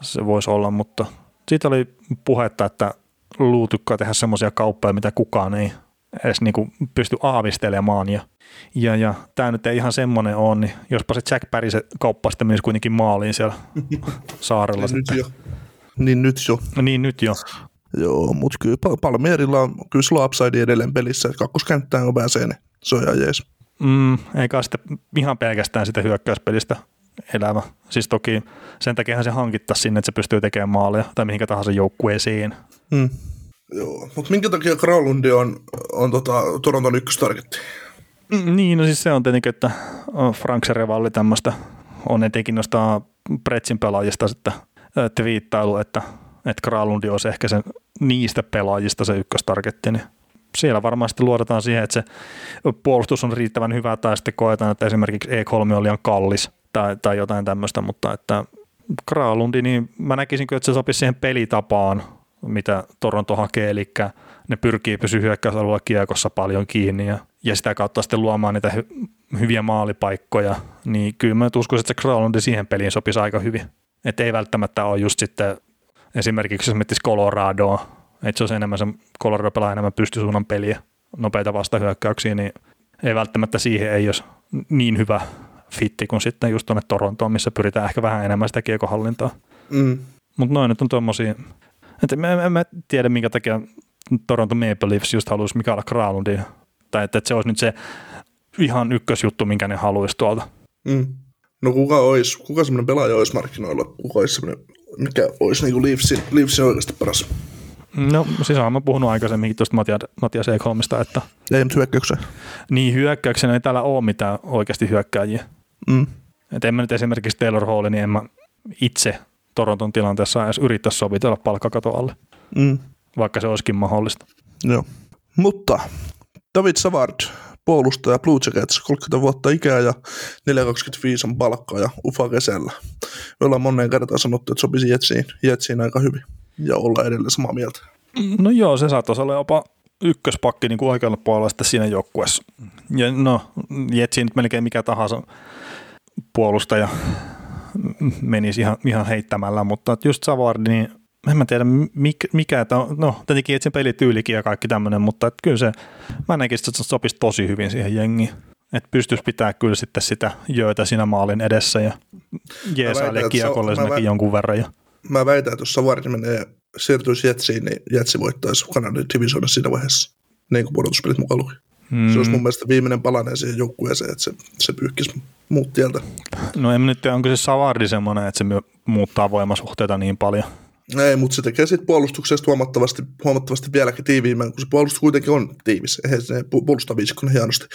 se voisi olla, mutta siitä oli puhetta, että luutukkaa tehdä semmoisia kauppoja, mitä kukaan ei edes niinku pysty aavistelemaan. Ja, ja, ja tämä nyt ei ihan semmoinen ole, niin jospa se Jack Barry se kauppa sitten menisi kuitenkin maaliin siellä (laughs) saarella. niin, nyt jo. niin nyt jo. No niin nyt jo. Joo, mutta kyllä Palmierilla on kyllä sulla upside edelleen pelissä, että kakkoskenttään on pääsee, niin se on ihan jees. Mm, eikä sitten ihan pelkästään sitä hyökkäyspelistä elämä. Siis toki sen takia se hankittaa sinne, että se pystyy tekemään maaleja tai mihinkä tahansa joukkueeseen. Mm. Joo, mutta minkä takia Kralundi on, on tota, Toronton ykköstargetti? Mm, niin, no siis se on tietenkin, että Frank Serevalli tämmöistä on etenkin noista Pretsin pelaajista sitten viittailu, että, että Kralundi olisi ehkä sen niistä pelaajista se ykköstargetti, niin siellä varmasti luodetaan siihen, että se puolustus on riittävän hyvä tai sitten koetaan, että esimerkiksi E3 on liian kallis tai, tai jotain tämmöistä, mutta että Kralundi, niin mä näkisin kyllä, että se sopisi siihen pelitapaan, mitä Toronto hakee, eli ne pyrkii pysyä hyökkäysalueella kiekossa paljon kiinni ja, ja sitä kautta sitten luomaan niitä hy, hyviä maalipaikkoja, niin kyllä mä uskoisin, että se Kralundi siihen peliin sopisi aika hyvin. Että ei välttämättä ole just sitten esimerkiksi jos miettisi Coloradoa, että se olisi enemmän se Colorado pelaa enemmän pystysuunnan peliä, nopeita vastahyökkäyksiä, niin ei välttämättä siihen ei olisi niin hyvä fitti kuin sitten just tuonne Torontoon, missä pyritään ehkä vähän enemmän sitä kiekohallintaa. Mm. Mutta noin nyt on tuommoisia, että mä, en mä tiedä minkä takia Toronto Maple Leafs just haluaisi Mikaela Kralundin, tai että, että se olisi nyt se ihan ykkösjuttu, minkä ne haluaisi tuolta. Mm. No kuka olisi, kuka semmoinen pelaaja olisi markkinoilla, kuka olisi semmoinen, mikä olisi niin Leafsin, Leafsin oikeasti paras? No siis olen puhunut aikaisemminkin tuosta Matias, Matias Ekholmista, että... Ei nyt hyökkäyksen. Niin, hyökkäyksen ei täällä ole mitään oikeasti hyökkääjiä. Mm. Et en mä nyt esimerkiksi Taylor Hall, niin en mä itse Toronton tilanteessa edes yrittäisi sovitella palkkakato alle, mm. vaikka se olisikin mahdollista. Joo. Mutta David Savard, puolustaja Blue Jackets, 30 vuotta ikää ja 4,25 on palkkaa ja ufa kesällä. Me ollaan moneen kertaan sanottu, että sopisi Jetsiin, Jetsiin aika hyvin ja olla edelleen samaa mieltä. No joo, se saattaisi olla jopa ykköspakki niin kuin oikealla puolella sitten siinä joukkueessa. Ja no, Jetsiin nyt melkein mikä tahansa puolustaja menisi ihan, ihan heittämällä, mutta just Savard, niin en mä tiedä mikä, mikä että no tietenkin etsin pelityylikin ja kaikki tämmöinen, mutta että kyllä se, mä näkisin, että se sopisi tosi hyvin siihen jengiin. Että pystyisi pitää kyllä sitten sitä jöötä siinä maalin edessä ja jeesaille kiekolle jonkun verran. Ja mä väitän, että jos Savari menee, siirtyisi Jetsiin, niin Jetsi voittaisi Kanadan divisioonassa siinä vaiheessa, niin kuin pudotuspelit mukaan luki. Mm. Se olisi mun mielestä viimeinen palanen siihen joukkueeseen, että se, se pyyhkisi muut tieltä. No en nyt tiedä, onko se Savardi semmoinen, että se muuttaa voimasuhteita niin paljon. Ei, mutta se tekee sitten puolustuksesta huomattavasti, huomattavasti vieläkin tiiviimmän, kun se puolustus kuitenkin on tiivis. Eihän se puolustaa viisikkona hienosti.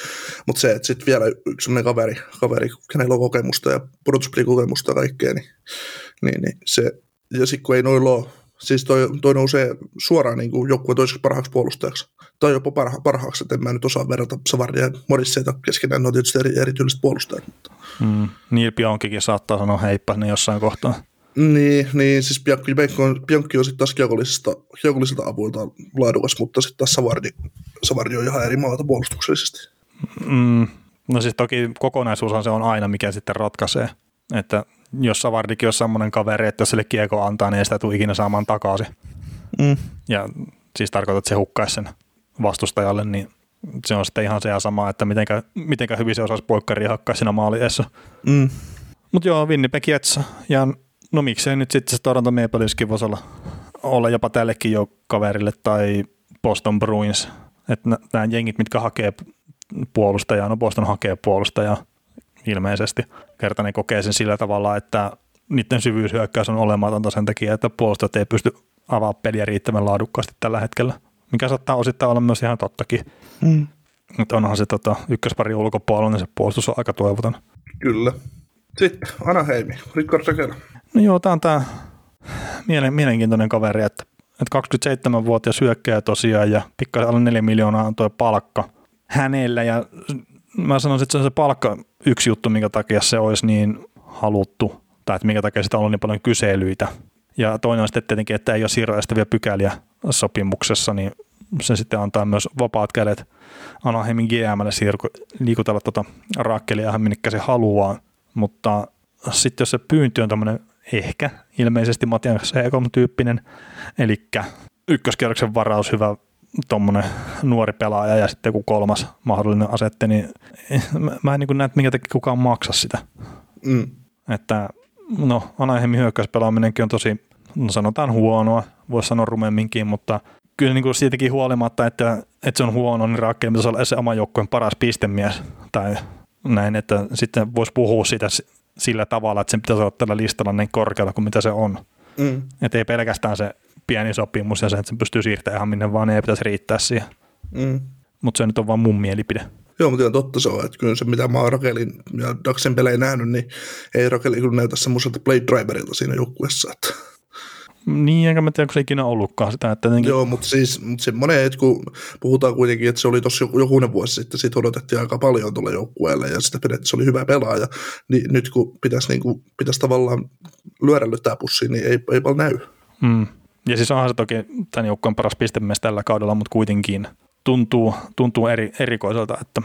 Mutta se, että sitten vielä yksi sellainen kaveri, kaveri, kenellä on kokemusta ja pudotuspelikokemusta ja kaikkea, niin, niin, niin se, ja sitten kun ei noilla ole, siis toi, toi nousee suoraan niin kuin joku toiseksi parhaaksi puolustajaksi. Tai jopa parha, parhaaksi, että en mä nyt osaa verrata Savardia ja Morisseita keskenään, ne on tietysti eri, erityiset puolustajat. Mutta. Mm, Neil Pionkikin saattaa sanoa heippa ne jossain kohtaa. Niin, niin siis Bianchi, on, Bianchi on sitten taas kiekollisesta, kiekolliselta avuilta laadukas, mutta sitten taas Savardi, Savardi on ihan eri maata puolustuksellisesti. Mm, no siis toki kokonaisuushan se on aina, mikä sitten ratkaisee. Että jos Savardikin on semmoinen kaveri, että jos sille kiekko antaa, niin ei sitä tule ikinä saamaan takaisin. Mm. Ja siis tarkoitat, että se hukkaisi sen vastustajalle, niin se on sitten ihan se ja sama, että mitenkä, mitenkä hyvin se osaisi poikkaria hakkaa siinä maaliessa. Mm. Mutta joo, Winnipeg Jets ja No miksei nyt sitten se Toronto Maple Leafskin voisi olla, olla jopa tällekin jo kaverille tai Boston Bruins. Että nämä jengit, mitkä hakee puolustajaa, no Boston hakee puolustajaa ilmeisesti. Kerta ne kokee sen sillä tavalla, että niiden syvyyshyökkäys on olematonta sen takia, että puolustajat ei pysty avaamaan peliä riittävän laadukkaasti tällä hetkellä. Mikä saattaa osittain olla myös ihan tottakin. Mm. Mutta onhan se tota, ykköspari ulkopuolella, niin se puolustus on aika toivoton. Kyllä. Sitten Anaheimi, Rickard Sakela. No joo, tämä on tämä mielenkiintoinen kaveri, että, että 27-vuotias hyökkää tosiaan ja pikkasen alle 4 miljoonaa on tuo palkka hänellä ja mä sanoisin, että se on se palkka yksi juttu, minkä takia se olisi niin haluttu tai että minkä takia sitä on ollut niin paljon kyselyitä. Ja toinen on sitten tietenkin, että ei ole siirroestäviä pykäliä sopimuksessa, niin se sitten antaa myös vapaat kädet Anaheimin GMlle liikutella tuota rakkelia, minkä se haluaa. Mutta sitten jos se pyynti on tämmöinen ehkä ilmeisesti Matias Ekholm-tyyppinen, eli ykköskierroksen varaus, hyvä tuommoinen nuori pelaaja ja sitten joku kolmas mahdollinen asette, niin mä en niin näe, että minkä takia kukaan maksa sitä. Mm. Että no Anaheimin hyökkäyspelaaminenkin on tosi, no sanotaan huonoa, voisi sanoa rumemminkin, mutta kyllä niin kuin siitäkin huolimatta, että, että se on huono, niin Rakkeli pitäisi olla se oma joukkueen paras pistemies tai näin, että sitten voisi puhua siitä sillä tavalla, että sen pitäisi olla tällä listalla niin korkealla kuin mitä se on. Mm. Että ei pelkästään se pieni sopimus ja se, että se pystyy siirtämään ihan minne vaan, niin ei pitäisi riittää siihen. Mm. Mutta se nyt on vaan mun mielipide. Joo, mutta totta se on, että kyllä se mitä mä oon Rakelin ja Daxen pelejä nähnyt, niin ei Rakeli kyllä näytä semmoiselta play driverilta siinä joukkuessa. Että niin, enkä mä tiedä, onko se ikinä ollutkaan sitä. Että jotenkin... Joo, mutta siis mutta semmoinen, että kun puhutaan kuitenkin, että se oli tuossa jokunen vuosi sitten, siitä odotettiin aika paljon tuolle joukkueelle ja sitä pidettiin, se oli hyvä pelaaja, niin nyt kun pitäisi, niin kuin, pitäisi tavallaan lyödä lyttää pussiin, niin ei, ei paljon näy. Mm. Ja siis onhan se toki tämän joukkueen paras pistemies tällä kaudella, mutta kuitenkin tuntuu, tuntuu eri, erikoiselta, että,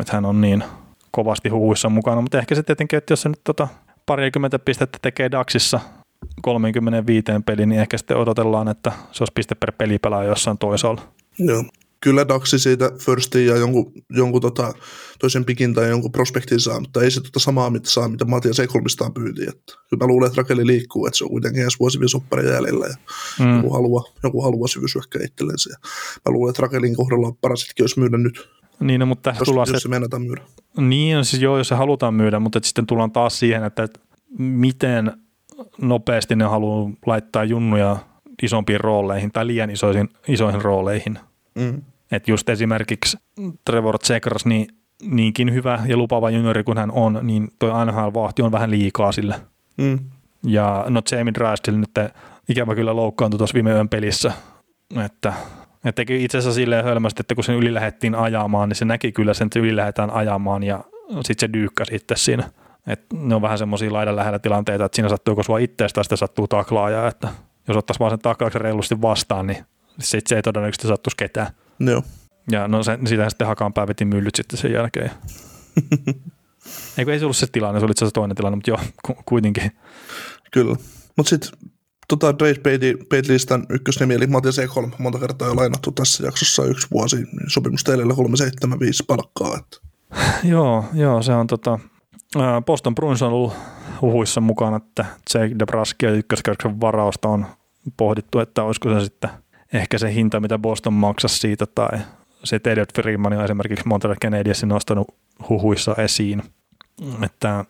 että hän on niin kovasti huuissa mukana, mutta ehkä se tietenkin, että jos se nyt tota parikymmentä pistettä tekee Daxissa 35 peli, niin ehkä sitten odotellaan, että se olisi piste per pelipelaaja jossain toisaalla. Joo. Kyllä Daxi siitä firstin ja jonkun, jonkun tota, toisen pikin tai jonkun prospektin saa, mutta ei se tota samaa mitä saa, mitä Matias Ekolmistaan pyyti. Että, kyllä mä luulen, että Rakeli liikkuu, että se on kuitenkin ensi vuosi vielä jäljellä ja mm. joku, haluaa, joku haluaa syvyysyökkää itsellensä. Ja mä luulen, että Rakelin kohdalla parasitkin olisi myydä nyt. Niin, no, mutta jos, tullaan jos se, myydä. Niin, no siis joo, jos se halutaan myydä, mutta sitten tullaan taas siihen, että miten nopeasti ne haluaa laittaa junnuja isompiin rooleihin tai liian isoihin, isoihin rooleihin. Mm. Että just esimerkiksi Trevor Zegras, niin niinkin hyvä ja lupava juniori kuin hän on, niin toi NHL-vahti on vähän liikaa sille. Mm. Ja no Jamie Drysdale nyt ikävä kyllä loukkaantui tuossa viime yön pelissä, että et teki itse asiassa silleen hölmästi, että kun sen yli lähdettiin ajamaan, niin se näki kyllä sen, että yli lähdetään ajamaan ja sitten se dyykkä sitten siinä. Et ne on vähän semmoisia laidan lähellä tilanteita, että siinä sattuu joko sua itseäsi tai sitten sattuu taklaaja, että jos ottaisi vaan sen taklauksen reilusti vastaan, niin sitten se ei todennäköisesti sattuisi ketään. Joo. Ja no se, sitä sitten hakaan veti myllyt sitten sen jälkeen. (laughs) Eikö ei se ollut se tilanne, se oli itse asiassa toinen tilanne, mutta joo, kuitenkin. Kyllä. Mutta sitten tota Trade-listan ykkösnimi eli Matias Ekholm, monta kertaa jo lainattu tässä jaksossa yksi vuosi, niin sopimus teille 375 palkkaa. Että. (laughs) joo, joo, se on tota, Boston Bruins on ollut, huhuissa mukana, että Jake DeBrusky ja ykköskerroksen varausta on pohdittu, että olisiko se sitten ehkä se hinta, mitä Boston maksaisi siitä, tai se Elliot Freeman on esimerkiksi Montreal Canadiensin nostanut huhuissa esiin. Että,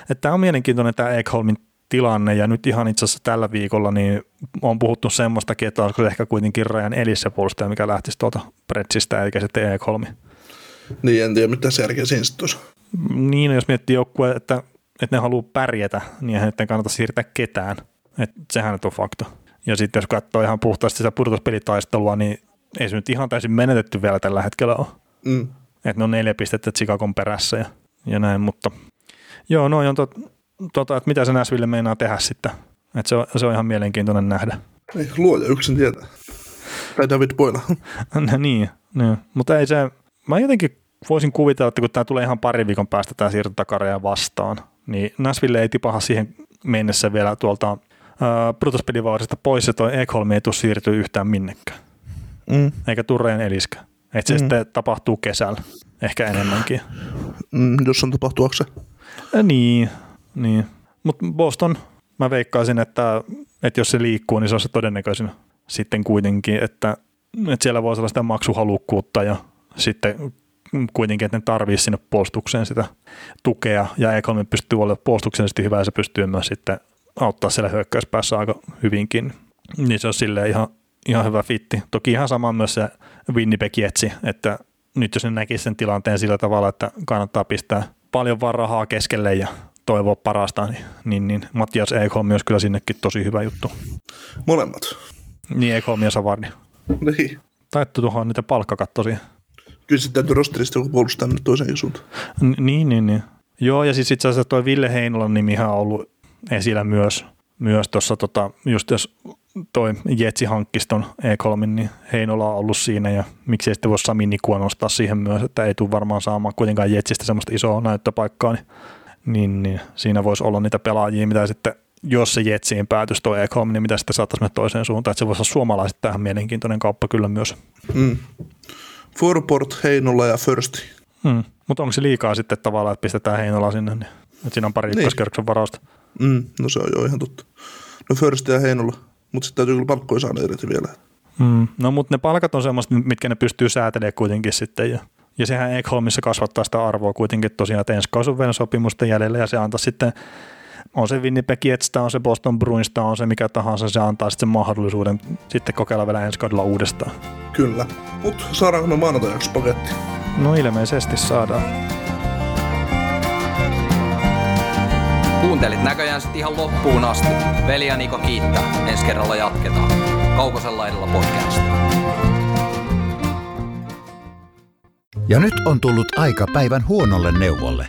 että tämä on mielenkiintoinen tämä Ekholmin tilanne, ja nyt ihan itse asiassa tällä viikolla niin on puhuttu semmoistakin, että olisiko se ehkä kuitenkin Rajan Elissä puolustaja, mikä lähtisi tuolta Pretsistä, eikä sitten Ekholmi. Niin, en tiedä mitä järkeä siinä Niin, jos miettii joukkue, että, että ne haluaa pärjätä, niin eihän nyt kannata siirtää ketään. että sehän nyt on fakta. Ja sitten jos katsoo ihan puhtaasti sitä pudotuspelitaistelua, niin ei se nyt ihan täysin menetetty vielä tällä hetkellä ole. Mm. Että ne on neljä pistettä Chicagon perässä ja, ja näin, mutta joo, noin on tot, tota, että mitä se Näsville meinaa tehdä sitten. Että se on, se on ihan mielenkiintoinen nähdä. Ei, luoja yksin tietää. Tai David Boyle. (laughs) niin, niin, mutta ei se, mä jotenkin voisin kuvitella, että kun tämä tulee ihan pari viikon päästä tämä siirto takareja vastaan, niin Näsville ei tipaha siihen mennessä vielä tuolta äh, brutospelivaarista pois, ja toi Ekholm ei tule siirtyä yhtään minnekään. Mm. Eikä Tureen Eliskä. Että se mm. sitten tapahtuu kesällä, ehkä enemmänkin. Mm, jos on tapahtuako se? Ja niin, niin. Mutta Boston, mä veikkaisin, että, että jos se liikkuu, niin se on se todennäköisin sitten kuitenkin, että, että siellä voisi olla sitä maksuhalukkuutta ja sitten kuitenkin, että ne tarvii sinne puolustukseen sitä tukea ja Ekolme pystyy olemaan puolustuksellisesti hyvä ja se pystyy myös sitten auttaa siellä hyökkäyspäässä aika hyvinkin. Niin se on silleen ihan, ihan hyvä fitti. Toki ihan sama myös se Winnipeg Jetsi, että nyt jos ne näkisi sen tilanteen sillä tavalla, että kannattaa pistää paljon vaan rahaa keskelle ja toivoa parasta, niin, niin, niin Mattias EK on myös kyllä sinnekin tosi hyvä juttu. Molemmat. Niin, EK ja Savardi. Niin. Taittu tuohon niitä palkkakattosia. Kyllä sitten täytyy rosterista joku puolustaa nyt toiseen suuntaan. N- niin, niin, niin. Joo, ja siis itse asiassa tuo Ville Heinolan nimihän on ollut esillä myös, myös tuossa, tota, just jos toi Jetsi hankkisi ton E3, niin Heinola on ollut siinä ja miksei sitten voi Sami Nikua nostaa siihen myös, että ei tule varmaan saamaan kuitenkaan Jetsistä semmoista isoa näyttöpaikkaa, niin, niin, niin siinä voisi olla niitä pelaajia, mitä sitten jos se Jetsiin päätys tuo E3, niin mitä sitten saattaisi mennä toiseen suuntaan, että se voisi olla suomalaiset tähän mielenkiintoinen kauppa kyllä myös. Mm. Forport, Heinola ja Firsti. Mm. Mutta onko se liikaa sitten tavallaan, että pistetään Heinola sinne, niin että siinä on pari niin. varausta? Mm. No se on jo ihan totta. No Firsti ja Heinola mutta sitten täytyy kyllä palkkoja saada irti vielä. Mm. No mutta ne palkat on semmoista, mitkä ne pystyy säätelemään kuitenkin sitten. Ja, ja sehän Ekholmissa kasvattaa sitä arvoa kuitenkin tosiaan, että ensi kausi on sopimusten jäljellä ja se antaa sitten on se Winnipeg Jetstä, on se Boston Bruinsta, on se mikä tahansa, se antaa sitten sen mahdollisuuden sitten kokeilla vielä ensi kaudella uudestaan. Kyllä, mutta saadaanko me maanantajaksi paketti? No ilmeisesti saadaan. Kuuntelit näköjään sitten ihan loppuun asti. Veli ja Niko kiittää. Ensi kerralla jatketaan. Kaukosella laidalla podcast. Ja nyt on tullut aika päivän huonolle neuvolle.